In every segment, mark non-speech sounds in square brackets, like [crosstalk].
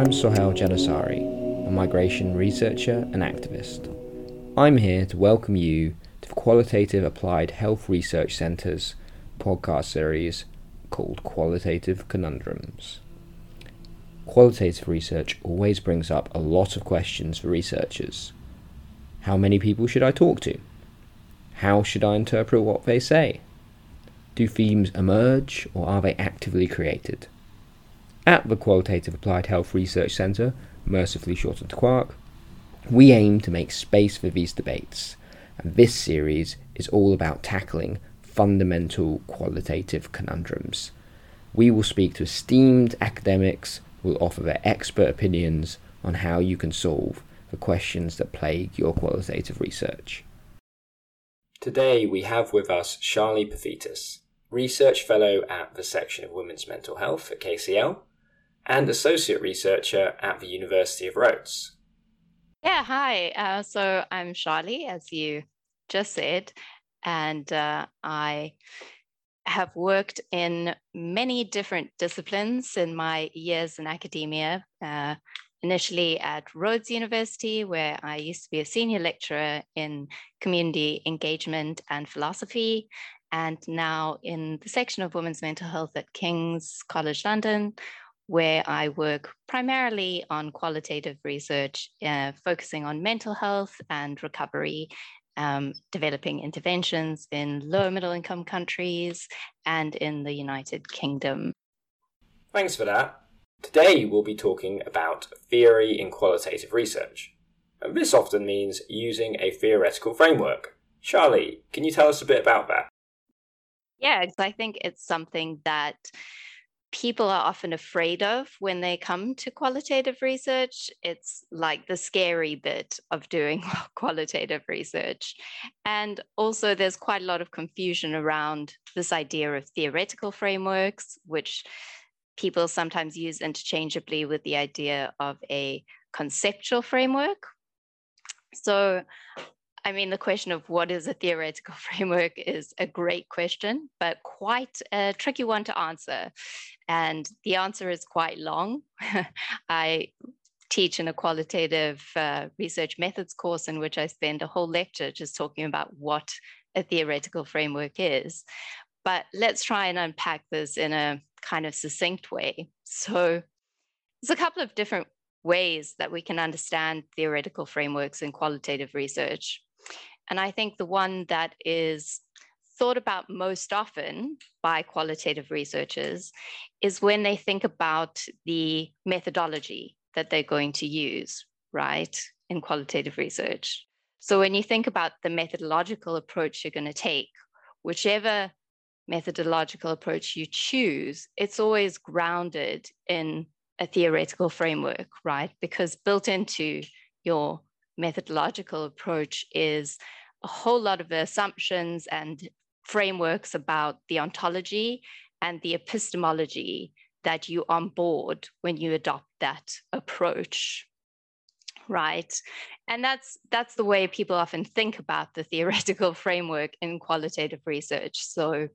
I'm Sohail Janisari, a migration researcher and activist. I'm here to welcome you to the Qualitative Applied Health Research Centre's podcast series called Qualitative Conundrums. Qualitative research always brings up a lot of questions for researchers. How many people should I talk to? How should I interpret what they say? Do themes emerge or are they actively created? At the Qualitative Applied Health Research Centre, mercifully shortened to Quark, we aim to make space for these debates, and this series is all about tackling fundamental qualitative conundrums. We will speak to esteemed academics who will offer their expert opinions on how you can solve the questions that plague your qualitative research. Today we have with us Sharli Paphitis, Research Fellow at the Section of Women's Mental Health at KCL, and Associate Researcher at the University of Rhodes. Yeah, hi. Uh, so I'm Sharli, as you just said, and uh, I have worked in many different disciplines in my years in academia. Uh, initially at Rhodes University, where I used to be a senior lecturer in community engagement and philosophy, and now in the section of women's mental health at King's College London, where I work primarily on qualitative research, uh, focusing on mental health and recovery, um, developing interventions in lower middle income countries and in the United Kingdom. Thanks for that. Today we'll be talking about theory in qualitative research. And this often means using a theoretical framework. Sharli, can you tell us a bit about that? Yeah, I think it's something that people are often afraid of when they come to qualitative research. It's like the scary bit of doing [laughs] qualitative research. And also, there's quite a lot of confusion around this idea of theoretical frameworks, which people sometimes use interchangeably with the idea of a conceptual framework. So I mean, the question of what is a theoretical [laughs] framework is a great question, but quite a tricky one to answer. And the answer is quite long. [laughs] I teach in a qualitative uh, research methods course in which I spend a whole lecture just talking about what a theoretical framework is. But let's try and unpack this in a kind of succinct way. So, there's a couple of different ways that we can understand theoretical frameworks in qualitative research. And I think the one that is thought about most often by qualitative researchers is when they think about the methodology that they're going to use, right, in qualitative research. So when you think about the methodological approach you're going to take, whichever methodological approach you choose, it's always grounded in a theoretical framework, right? Because built into your methodological approach is a whole lot of assumptions and frameworks about the ontology and the epistemology that you on board when you adopt that approach right? And that's that's the way people often think about the theoretical [laughs] framework in qualitative research. So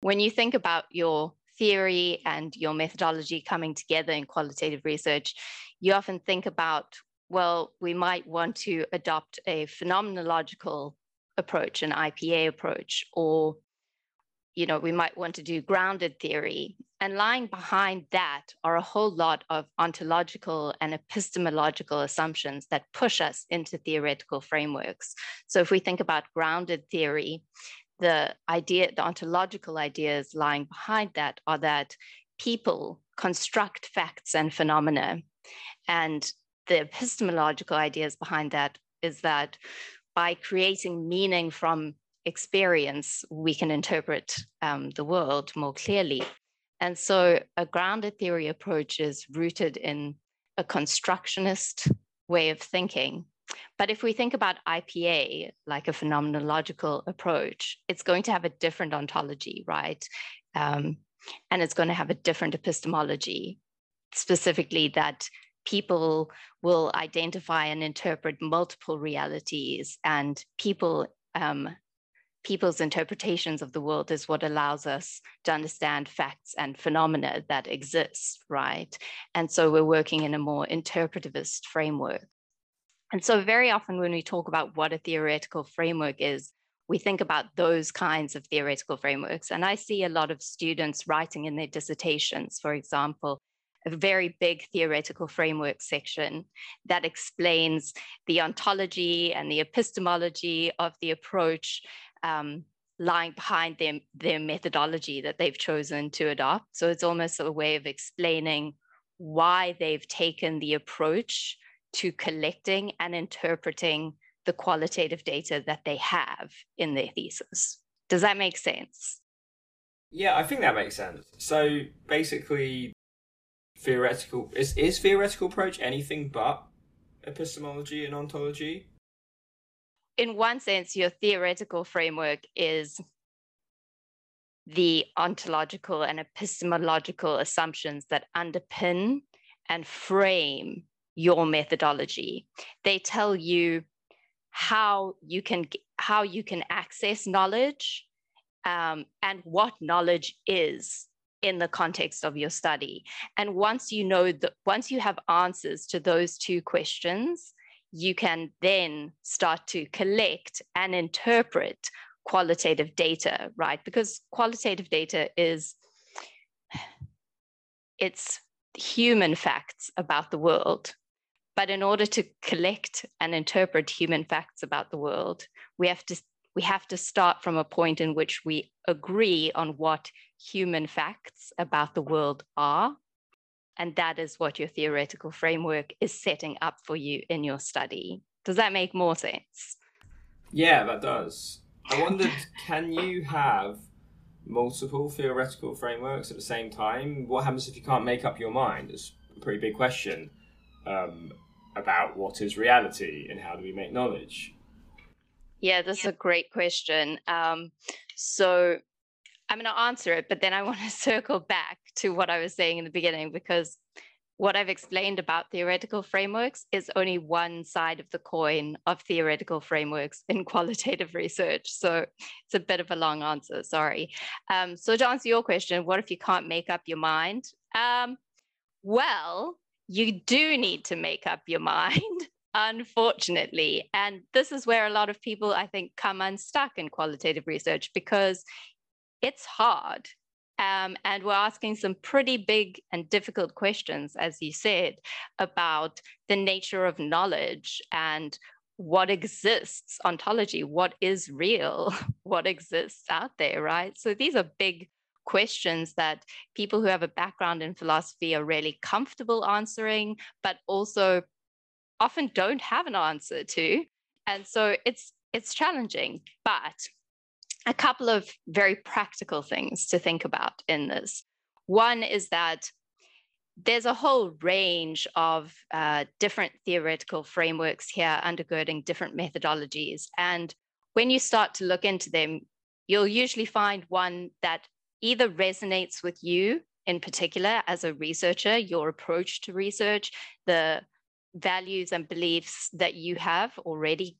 when you think about your theory and your methodology coming together in qualitative research you often think about well, we might want to adopt a phenomenological approach, an IPA approach, or you know, we might want to do grounded theory. And lying behind that are a whole lot of ontological and epistemological assumptions that push us into theoretical frameworks. So if we think about grounded theory, the idea, the ontological ideas lying behind that are that people construct facts and phenomena. And the epistemological ideas behind that is that by creating meaning from experience, we can interpret um, the world more clearly. And so a grounded theory approach is rooted in a constructionist way of thinking. But if we think about IPA like a phenomenological approach, it's going to have a different ontology, right? Um, and it's going to have a different epistemology, specifically that people will identify and interpret multiple realities, and people um, people's interpretations of the world is what allows us to understand facts and phenomena that exist, right? And so we're working in a more interpretivist framework. And so, very often, when we talk about what a theoretical framework is, we think about those kinds of theoretical frameworks. And I see a lot of students writing in their dissertations, for example, a very big theoretical framework section that explains the ontology and the epistemology of the approach um, lying behind their, their methodology that they've chosen to adopt. So it's almost a way of explaining why they've taken the approach to collecting and interpreting the qualitative data that they have in their thesis. Does that make sense? Yeah, I think that makes sense. So basically, theoretical is is theoretical approach anything but epistemology and ontology? In one sense, your theoretical framework is the ontological and epistemological assumptions that underpin and frame your methodology. They tell you how you can how you can access knowledge um, and what knowledge is in the context of your study. And once you know that once you have answers to those two questions, you can then start to collect and interpret qualitative data, right? Because qualitative data is it's human facts about the world but in order to collect and interpret human facts about the world, we have to we have to start from a point in which we agree on what human facts about the world are. And that is what your theoretical framework is setting up for you in your study. Does that make more sense? Yeah, that does. I wondered [laughs] can you have multiple theoretical frameworks at the same time? What happens if you can't make up your mind? It's a pretty big question um, about what is reality and how do we make knowledge? Yeah, that's a great question. Um, so I'm going to answer it, but then I want to [laughs] circle back to what I was saying in the beginning because what I've explained about theoretical frameworks is only one side of the coin of theoretical frameworks in [laughs] qualitative research. So it's a bit of a long answer, sorry. Um, so to answer your question, what if you can't make up your mind? Um, well, you do need to make up your [laughs] mind, unfortunately. And this is where a lot of people, I think, come unstuck in qualitative research because it's hard. Um, and we're asking some pretty big and difficult questions, as you said, about the nature of knowledge and what exists, ontology, what is real, [laughs] what exists out there, right? So these are big questions that people who have a background in philosophy are really comfortable answering, but also often don't have an answer to. And so it's it's challenging, but a couple of very practical things to think about in this. One is that there's a whole range of uh, different theoretical frameworks here undergirding different methodologies. And when you start to look into them, you'll usually find one that either resonates with you in particular as a researcher, your approach to research, the values and beliefs that you have already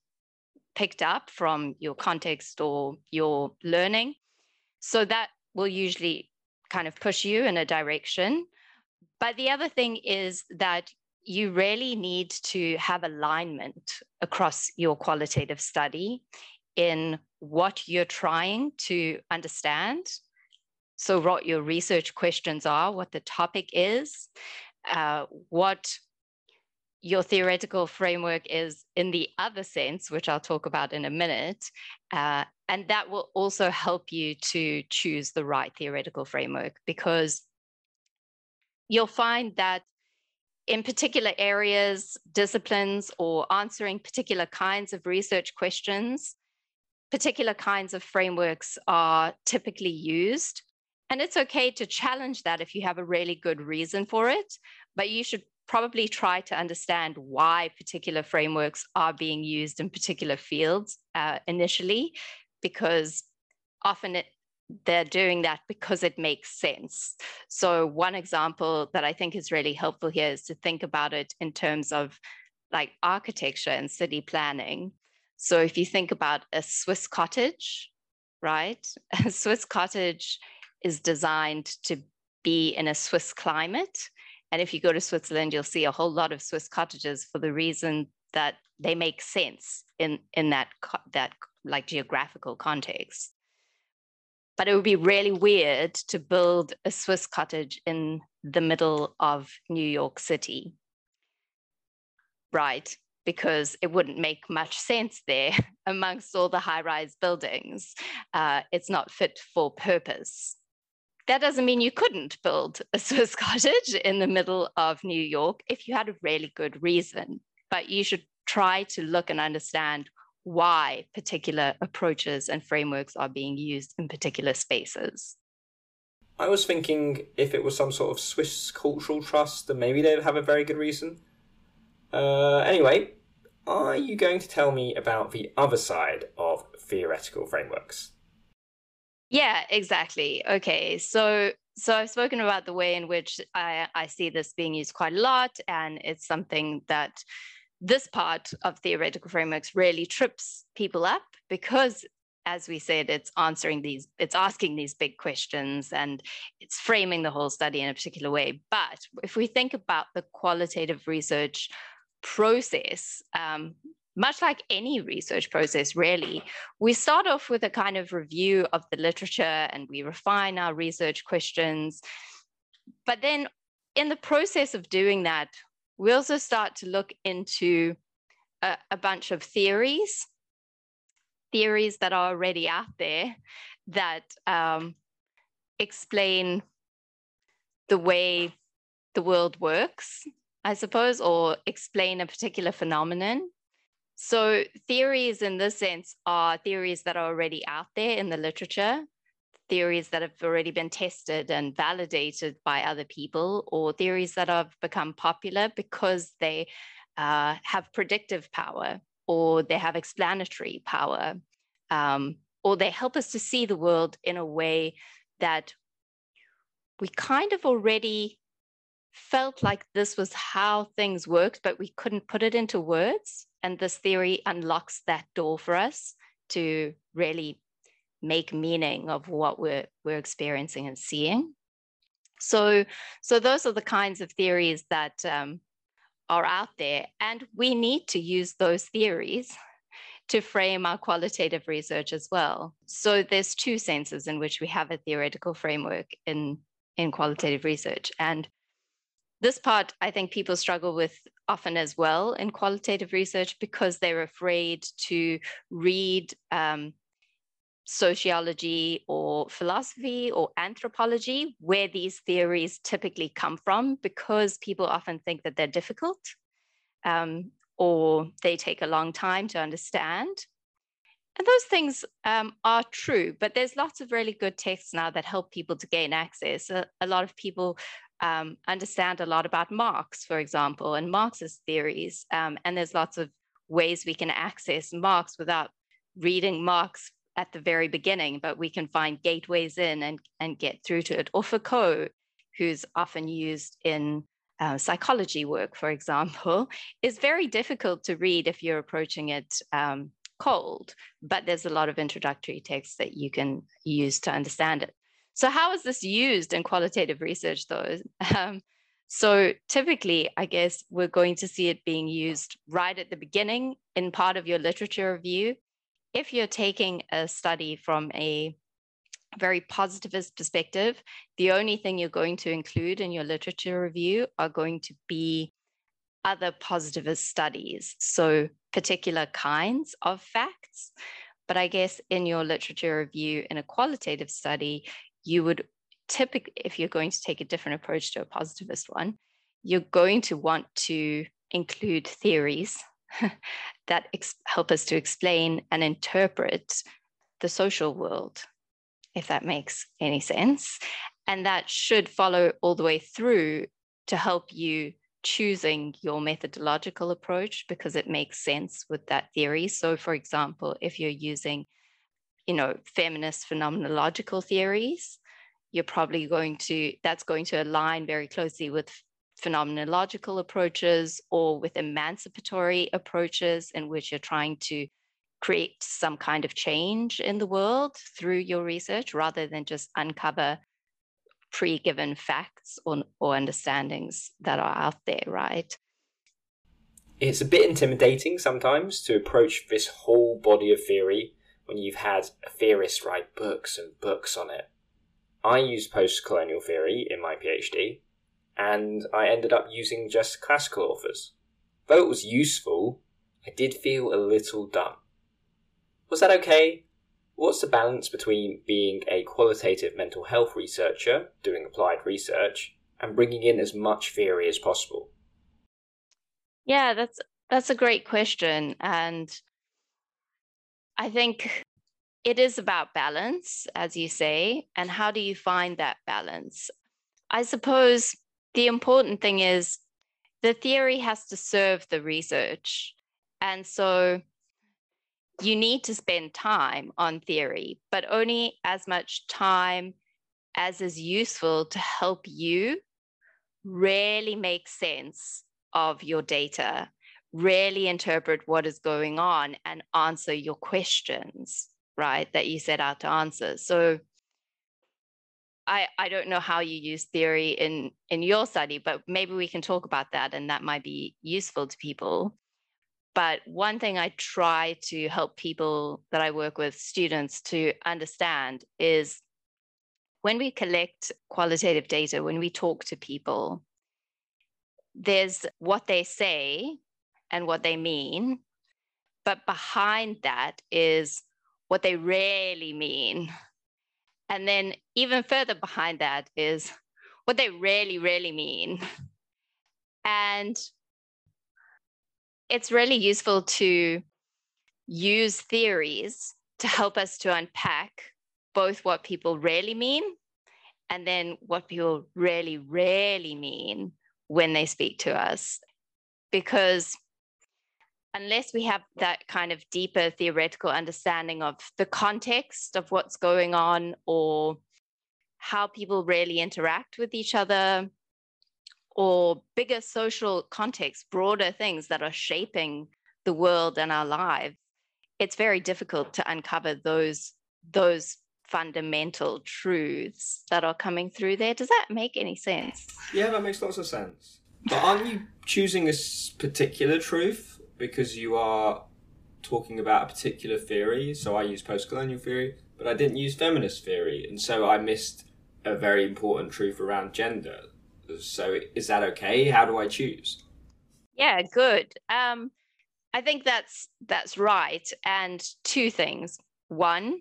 picked up from your context or your learning. So that will usually kind of push you in a direction. But the other thing is that you really need to have alignment across your qualitative study in what you're trying to understand so, what your research questions are, what the topic is, uh, what your theoretical framework is in the other sense, which I'll talk about in a minute. Uh, and that will also help you to choose the right theoretical framework because you'll find that in particular areas, disciplines, or answering particular kinds of research questions, particular kinds of frameworks are typically used. And it's okay to challenge that if you have a really good reason for it, but you should probably try to understand why particular frameworks are being used in particular fields uh, initially, because often it, they're doing that because it makes sense. So, one example that I think is really helpful here is to think about it in terms of like architecture and city planning. So, if you think about a Swiss cottage, right? [laughs] A Swiss cottage is designed to be in a Swiss climate. And if you go to Switzerland, you'll see a whole lot of Swiss cottages for the reason that they make sense in, in that, that like geographical context. But it would be really weird to build a Swiss cottage in the middle of New York City. Right, because it wouldn't make much sense there [laughs] amongst all the high rise buildings. Uh, it's not fit for purpose that doesn't mean you couldn't build a [laughs] Swiss cottage in the middle of New York if you had a really good reason. But you should try to look and understand why particular approaches and frameworks are being used in particular spaces. I was thinking if it was some sort of Swiss cultural trust, then maybe they'd have a very good reason. Uh, anyway, are you going to tell me about the other side of theoretical frameworks? Yeah, exactly. Okay, so so I've spoken about the way in which I, I see this being used quite a lot, and it's something that this part of theoretical frameworks really trips people up because as we said it's answering these it's asking these big questions and it's framing the whole study in a particular way but if we think about the qualitative research process um, much like any research process, really, we start off with a kind of review of the literature and we refine our research questions. But then, in the process of doing that, we also start to look into a, a bunch of theories, theories that are already out there that um, explain the way the world works, I suppose, or explain a particular phenomenon. So, theories in this sense are theories that are already out there in the literature, theories that have already been tested and validated by other people, or theories that have become popular because they uh, have predictive power or they have explanatory power, um, or they help us to see the world in a way that we kind of already felt like this was how things worked, but we couldn't put it into words. And this theory unlocks that door for us to really make meaning of what we're, we're experiencing and seeing. So, so those are the kinds of theories that um, are out there. And we need to use those theories to frame our qualitative research as well. So there's two senses in which we have a theoretical framework in, in qualitative research. And this part, I think people struggle with often as well in qualitative research because they're afraid to read um, sociology or philosophy or anthropology, where these theories typically come from, because people often think that they're difficult um, or they take a long time to understand. And those things um, are true, but there's lots of really good texts now that help people to gain access. A, a lot of people um, understand a lot about Marx, for example, and Marxist theories. Um, and there's lots of ways we can access Marx without reading Marx at the very beginning, but we can find gateways in and, and get through to it. Or Foucault, who's often used in uh, psychology work, for example, [laughs] is very difficult to read if you're approaching it um, cold, but there's a lot of introductory texts that you can use to understand it. So, how is this used in qualitative research, though? [laughs] Um, so, typically, I guess we're going to see it being used right at the beginning in part of your literature review. If you're taking a study from a very positivist perspective, the only thing you're going to include in your literature review are going to be other positivist studies, so particular kinds of facts. But I guess in your literature review in a qualitative study, you would typically, if you're going to take a different approach to a positivist one, you're going to want to include theories [laughs] that ex- help us to explain and interpret the social world, if that makes any sense. And that should follow all the way through to help you choosing your methodological approach because it makes sense with that theory. So, for example, if you're using you know, feminist phenomenological theories, you're probably going to, that's going to align very closely with phenomenological approaches or with emancipatory approaches in which you're trying to create some kind of change in the world through your research rather than just uncover pre-given facts or, or understandings that are out there, right? It's a bit intimidating sometimes to approach this whole body of theory when you've had a theorist write books and books on it. I used post colonial theory in my PhD, and I ended up using just classical authors. Though it was useful, I did feel a little dumb. Was that okay? What's the balance between being a qualitative mental health researcher, doing applied research, and bringing in as much theory as possible? Yeah, that's that's a great question and I think it is about balance as you say and how do you find that balance? I suppose the important thing is the theory has to serve the research. And so you need to spend time on theory, but only as much time as is useful to help you really make sense of your data, really interpret what is going on and answer your questions, right? That you set out to answer. So I, I don't know how you use theory in, in your study, but maybe we can talk about that and that might be useful to people. But one thing I try to help people that I work with, students, to understand is when we collect qualitative data, when we talk to people, there's what they say and what they mean. But behind that is what they really mean. And then even further behind that is what they really, really mean. And it's really useful to use theories to help us to unpack both what people really mean and then what people really, really mean when they speak to us. Because unless we have that kind of deeper theoretical understanding of the context of what's going on or how people really interact with each other, or bigger social context, broader things that are shaping the world and our lives, it's very difficult to uncover those those fundamental truths that are coming through there. Does that make any sense? Yeah, that makes lots of sense. But aren't you choosing a particular truth because you are talking about a particular theory? So I use post-colonial theory, but I didn't use feminist theory, and so I missed a very important truth around gender so is that okay? How do I choose? Yeah, good. Um, I think that's that's right. And two things. One,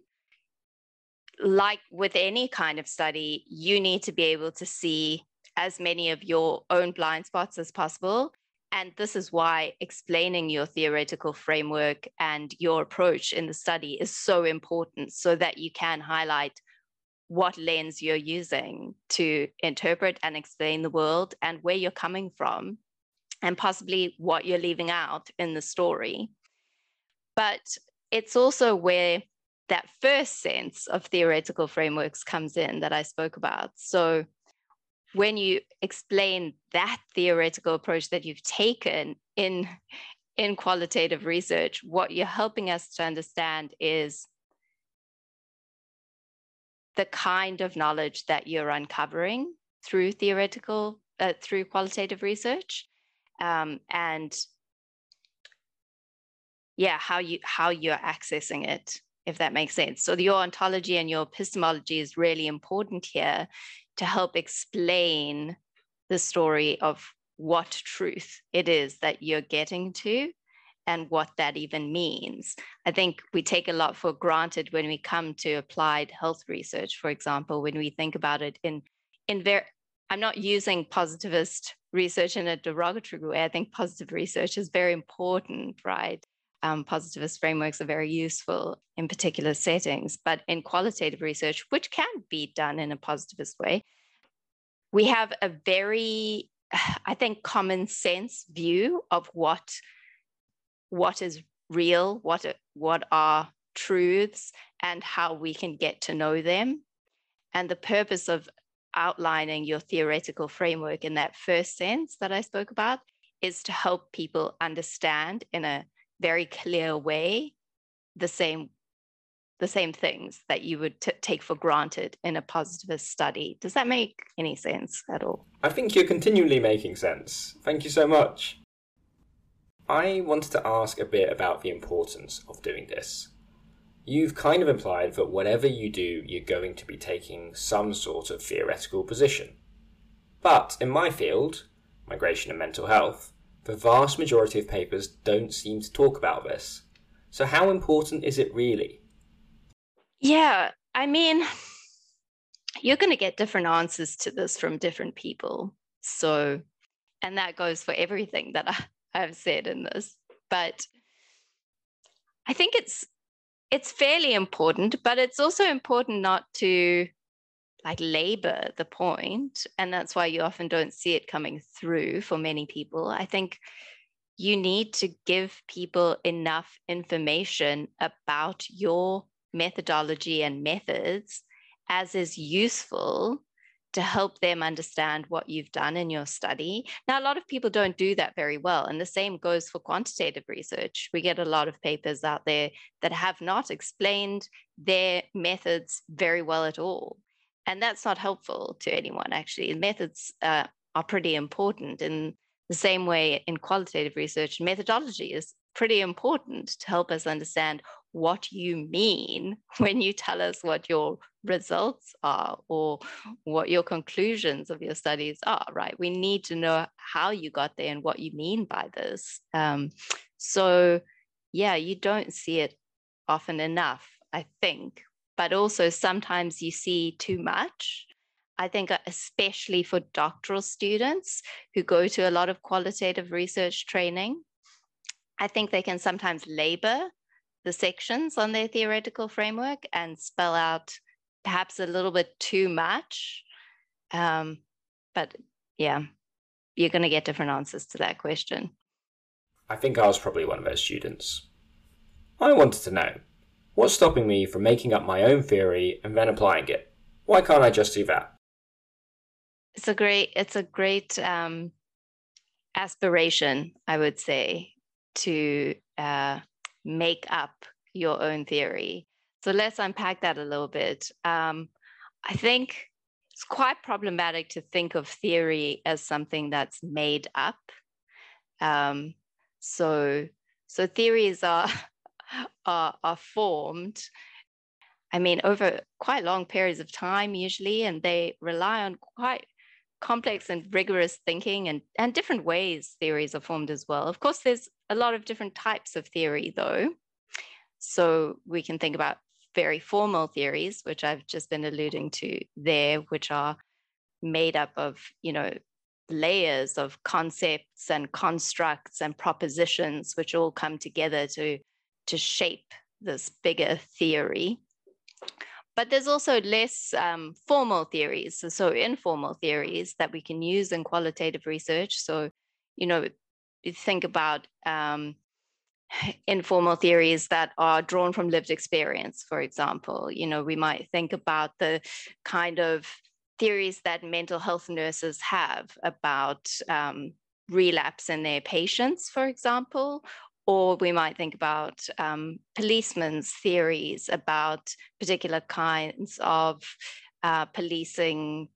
like with any kind of study, you need to be able to see as many of your own blind spots as possible. And this is why explaining your theoretical framework and your approach in the study is so important so that you can highlight what lens you're using to interpret and explain the world and where you're coming from, and possibly what you're leaving out in the story. But it's also where that first sense of theoretical frameworks comes in that I spoke about. So when you explain that theoretical approach that you've taken in in qualitative research, what you're helping us to understand is the kind of knowledge that you're uncovering through theoretical, uh, through qualitative research, um, and yeah, how you how you're accessing it, if that makes sense. So your ontology and your epistemology is really important here to help explain the story of what truth it is that you're getting to and what that even means. I think we take a lot for granted when we come to applied health research, for example, when we think about it in in very I'm not using positivist research in a derogatory way. I think positive research is very important, right? Um, positivist frameworks are very useful in particular settings, but in qualitative research, which can be done in a positivist way, we have a very, [sighs] I think, common sense view of what what is real, what, what are truths, and how we can get to know them. And the purpose of outlining your theoretical framework in that first sense that I spoke about is to help people understand in a very clear way the same the same things that you would t- take for granted in a positivist study. Does that make any sense at all? I think you're continually making sense. Thank you so much. I wanted to ask a bit about the importance of doing this. You've kind of implied that whatever you do, you're going to be taking some sort of theoretical position. But in my field, migration and mental health, the vast majority of papers don't seem to talk about this. So, how important is it really? Yeah, I mean, you're going to get different answers to this from different people. So, and that goes for everything that I, have said in this. But I think it's it's fairly important, but it's also important not to like labor the point, and that's why you often don't see it coming through for many people. I think you need to give people enough information about your methodology and methods as is useful to help them understand what you've done in your study. Now, a lot of people don't do that very well. And the same goes for quantitative research. We get a lot of papers out there that have not explained their methods very well at all. And that's not helpful to anyone, actually. Methods uh, are pretty important. In the same way, in qualitative research, methodology is pretty important to help us understand what you mean [laughs] when you tell us what your results are or what your conclusions of your studies are, right? We need to know how you got there and what you mean by this. Um, so, yeah, you don't see it often enough, I think, but also sometimes you see too much. I think, uh, especially for doctoral students who go to a lot of qualitative research training, I think they can sometimes labor the sections on their theoretical framework and spell out perhaps a little bit too much. Um, but yeah, you're going to get different answers to that question. I think I was probably one of those students. I wanted to know what's stopping me from making up my own theory and then applying it? Why can't I just do that? It's a great, it's a great um, aspiration, I would say, to uh, make up your own theory. So let's unpack that a little bit. Um, I think it's quite problematic to think of theory as something that's made up. Um, so, so theories are, [laughs] are, are formed. I mean, over quite long periods of time, usually, and they rely on quite complex and rigorous thinking and, and different ways theories are formed as well. Of course, there's a lot of different types of theory, though. So we can think about very formal theories, which I've just been alluding to there, which are made up of, you know, layers of concepts and constructs and propositions, which all come together to, to shape this bigger theory. But there's also less um, formal theories, so, so informal theories that we can use in qualitative research. So, you know, you think about um, [sighs] informal theories that are drawn from lived experience, for example. You know, we might think about the kind of theories that mental health nurses have about um, relapse in their patients, for example, or we might think about um, policemen's theories about particular kinds of uh, policing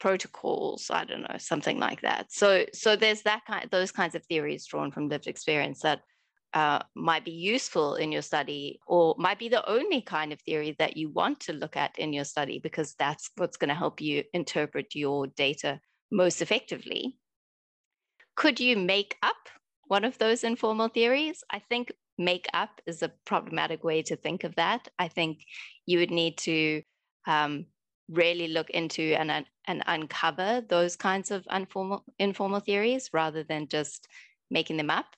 protocols i don't know something like that. So so there's that kind those kinds of theories drawn from lived experience that uh, might be useful in your study or might be the only kind of theory that you want to look at in your study because that's what's going to help you interpret your data most effectively. Could you make up one of those informal theories. I think make up is a problematic way to think of that. I think you would need to um, really look into and, and uncover those kinds of informal, informal theories rather than just making them up.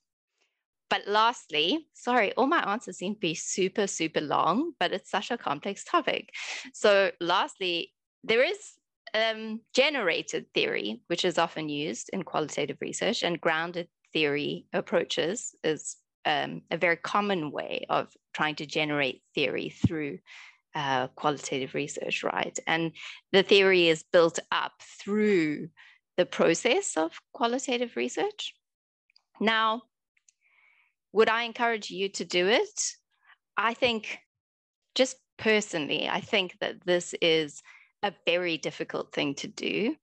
But lastly, sorry, all my answers seem to be super, super long, but it's such a complex topic. So, lastly, there is um, generated theory, which is often used in qualitative research, and grounded theory approaches is um, a very common way of trying to generate theory through uh, qualitative research, right? And the theory is built up through the process of qualitative research. Now, would I encourage you to do it? I think, just personally, I think that this is a very difficult thing to do.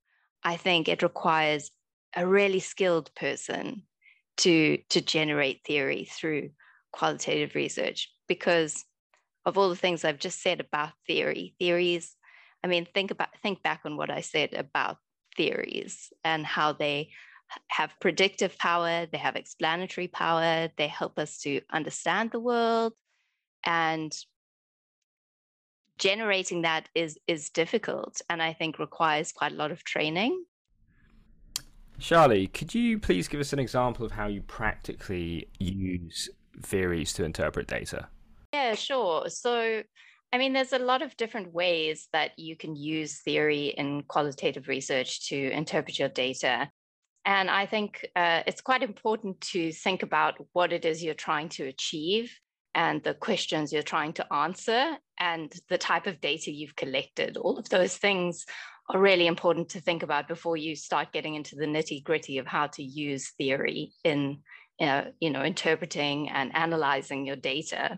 I think it requires a really skilled person to, to generate theory through qualitative research because of all the things I've just said about theory. Theories, I mean, think about think back on what I said about theories and how they have predictive power, they have explanatory power, they help us to understand the world. And generating that is is difficult and I think requires quite a lot of training. Sharli, could you please give us an example of how you practically use theories to interpret data? Yeah, sure. So, I mean, there's a lot of different ways that you can use theory in qualitative research to interpret your data. And I think uh, it's quite important to think about what it is you're trying to achieve and the questions you're trying to answer and the type of data you've collected. All of those things are really important to think about before you start getting into the nitty gritty of how to use theory in uh, you know interpreting and analyzing your data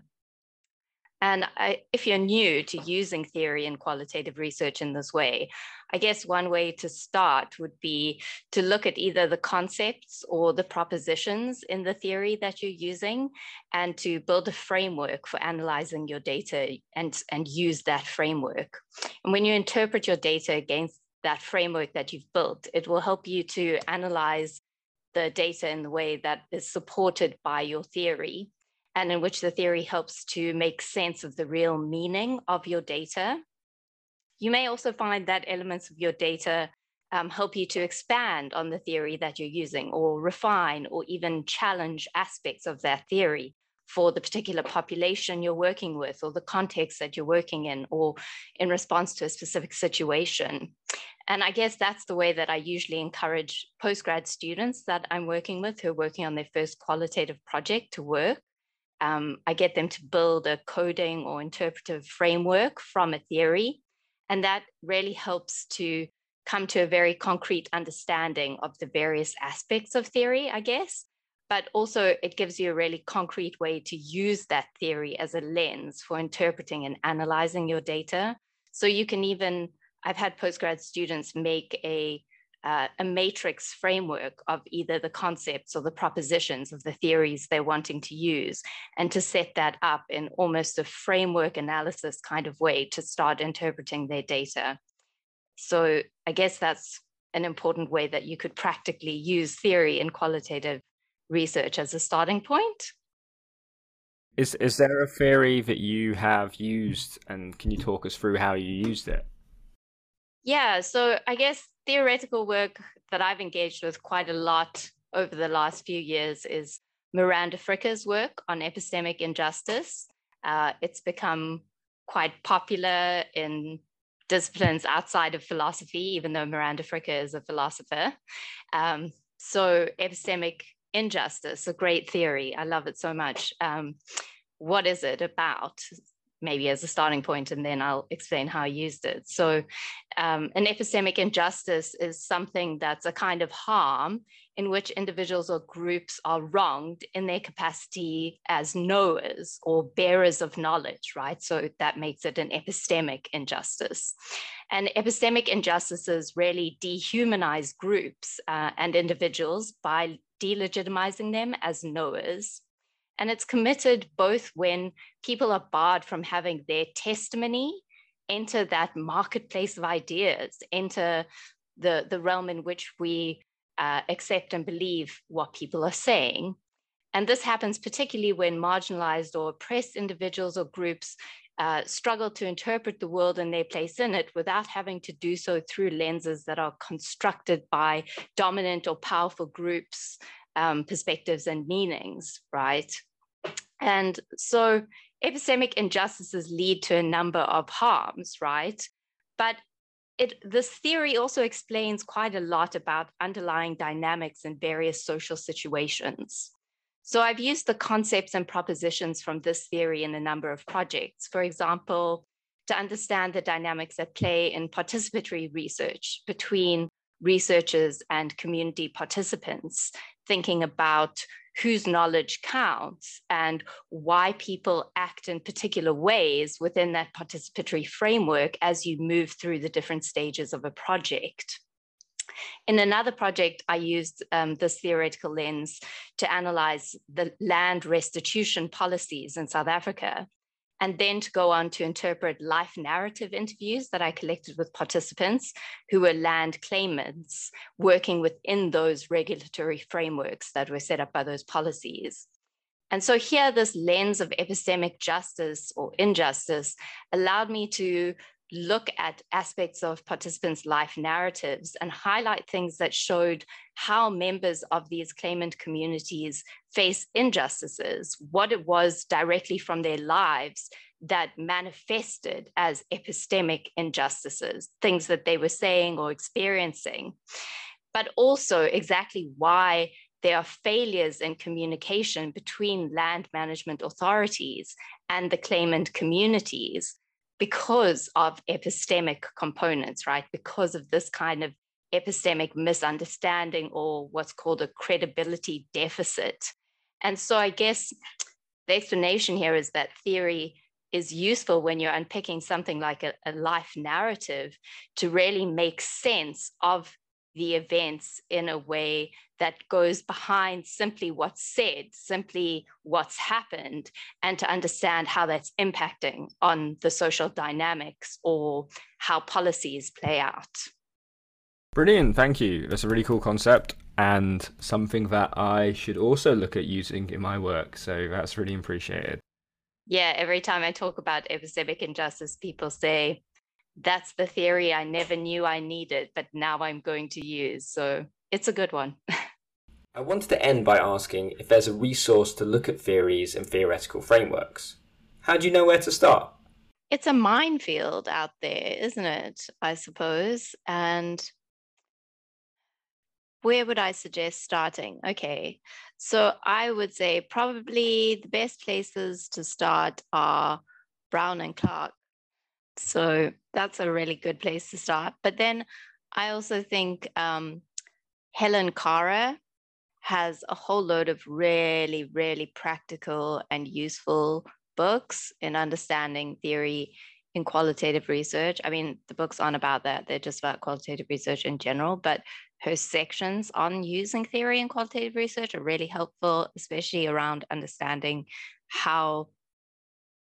and I, if you're new to using theory and qualitative research in this way, I guess one way to start would be to look at either the concepts or the propositions in the theory that you're using and to build a framework for analyzing your data and, and use that framework. And when you interpret your data against that framework that you've built, it will help you to analyze the data in the way that is supported by your theory and in which the theory helps to make sense of the real meaning of your data. You may also find that elements of your data um, help you to expand on the theory that you're using or refine or even challenge aspects of that theory for the particular population you're working with or the context that you're working in or in response to a specific situation. And I guess that's the way that I usually encourage postgrad students that I'm working with who are working on their first qualitative project to work um, I get them to build a coding or interpretive framework from a theory. And that really helps to come to a very concrete understanding of the various aspects of theory, I guess. But also, it gives you a really concrete way to use that theory as a lens for interpreting and analyzing your data. So you can even, I've had postgrad students make a uh, a matrix framework of either the concepts or the propositions of the theories they're wanting to use, and to set that up in almost a framework analysis kind of way to start interpreting their data. So I guess that's an important way that you could practically use theory in qualitative research as a starting point. Is is there a theory that you have used, and can you talk us through how you used it? Yeah, so I guess theoretical work that I've engaged with quite a lot over the last few years is Miranda Fricker's work on epistemic injustice. Uh, it's become quite popular in disciplines outside of philosophy, even though Miranda Fricker is a philosopher. Um, so, epistemic injustice, a great theory. I love it so much. Um, what is it about? Maybe as a starting point, and then I'll explain how I used it. So, um, an epistemic injustice is something that's a kind of harm in which individuals or groups are wronged in their capacity as knowers or bearers of knowledge, right? So that makes it an epistemic injustice. And epistemic injustices really dehumanize groups uh, and individuals by delegitimizing them as knowers and it's committed both when people are barred from having their testimony enter that marketplace of ideas, enter the, the realm in which we uh, accept and believe what people are saying. And this happens particularly when marginalized or oppressed individuals or groups uh, struggle to interpret the world and their place in it without having to do so through lenses that are constructed by dominant or powerful groups um, perspectives and meanings, right? And so epistemic injustices lead to a number of harms, right? But it, this theory also explains quite a lot about underlying dynamics in various social situations. So I've used the concepts and propositions from this theory in a number of projects. For example, to understand the dynamics at play in participatory research between researchers and community participants thinking about whose knowledge counts and why people act in particular ways within that participatory framework as you move through the different stages of a project. In another project, I used um, this theoretical lens to analyze the land restitution policies in South Africa and then to go on to interpret life narrative interviews that I collected with participants who were land claimants working within those regulatory frameworks that were set up by those policies. And so here, this lens of epistemic justice or injustice allowed me to look at aspects of participants' life narratives and highlight things that showed how members of these claimant communities face injustices, what it was directly from their lives that manifested as epistemic injustices, things that they were saying or experiencing, but also exactly why there are failures in communication between land management authorities and the claimant communities because of epistemic components, right? Because of this kind of epistemic misunderstanding or what's called a credibility deficit. And so I guess the explanation here is that theory is useful when you're unpicking something like a, a life narrative to really make sense of the events in a way that goes behind simply what's said, simply what's happened, and to understand how that's impacting on the social dynamics or how policies play out. Brilliant, thank you. That's a really cool concept and something that I should also look at using in my work. So that's really appreciated. Yeah, every time I talk about epistemic injustice, people say, that's the theory I never knew I needed, but now I'm going to use. So it's a good one. [laughs] I wanted to end by asking if there's a resource to look at theories and theoretical frameworks. How do you know where to start? It's a minefield out there, isn't it? I suppose. And where would I suggest starting? Okay, so I would say probably the best places to start are Braun and Clarke so that's a really good place to start. But then I also think um, Helen Kara has a whole load of really, really practical and useful books in understanding theory in qualitative research. I mean, the books aren't about that, they're just about qualitative research in general, but her sections on using theory in qualitative research are really helpful, especially around understanding how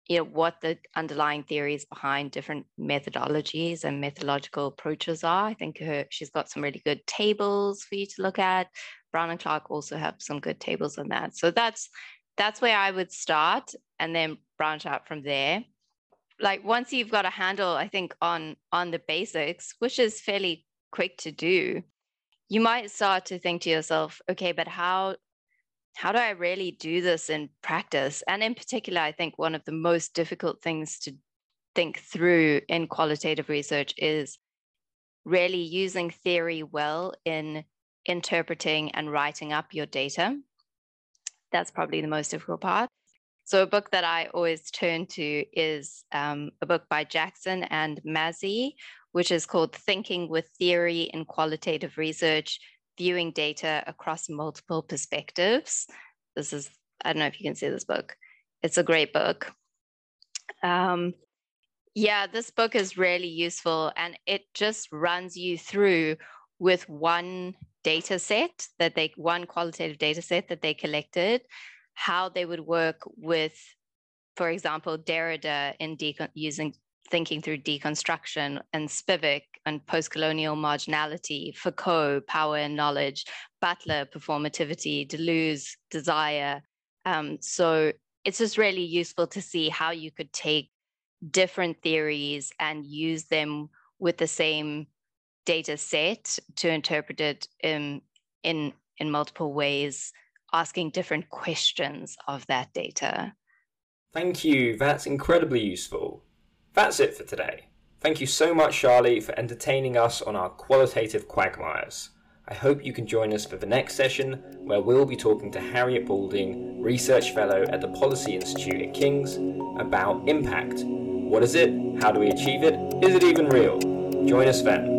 you know what the underlying theories behind different methodologies and methodological approaches are. I think her, she's got some really good tables for you to look at. Braun and Clarke also have some good tables on that. So that's that's where I would start and then branch out from there. Like once you've got a handle, I think on on the basics, which is fairly quick to do, you might start to think to yourself, okay, but how how do I really do this in practice? And in particular, I think one of the most difficult things to think through in qualitative research is really using theory well in interpreting and writing up your data. That's probably the most difficult part. So, a book that I always turn to is um, a book by Jackson and Mazzei, which is called Thinking with Theory in Qualitative Research viewing data across multiple perspectives. This is, I don't know if you can see this book. It's a great book. Um, yeah, this book is really useful and it just runs you through with one data set that they, one qualitative data set that they collected, how they would work with, for example, Derrida in using thinking through deconstruction and Spivak and post-colonial marginality, Foucault, power and knowledge, Butler, performativity, Deleuze, desire. Um, so it's just really useful to see how you could take different theories and use them with the same data set to interpret it in, in, in multiple ways, asking different questions of that data. Thank you. That's incredibly useful. That's it for today. Thank you so much, Sharli, for entertaining us on our qualitative quagmires. I hope you can join us for the next session, where we'll be talking to Harriet Balding, Research Fellow at the Policy Institute at King's, about impact. What is it? How do we achieve it? Is it even real? Join us then.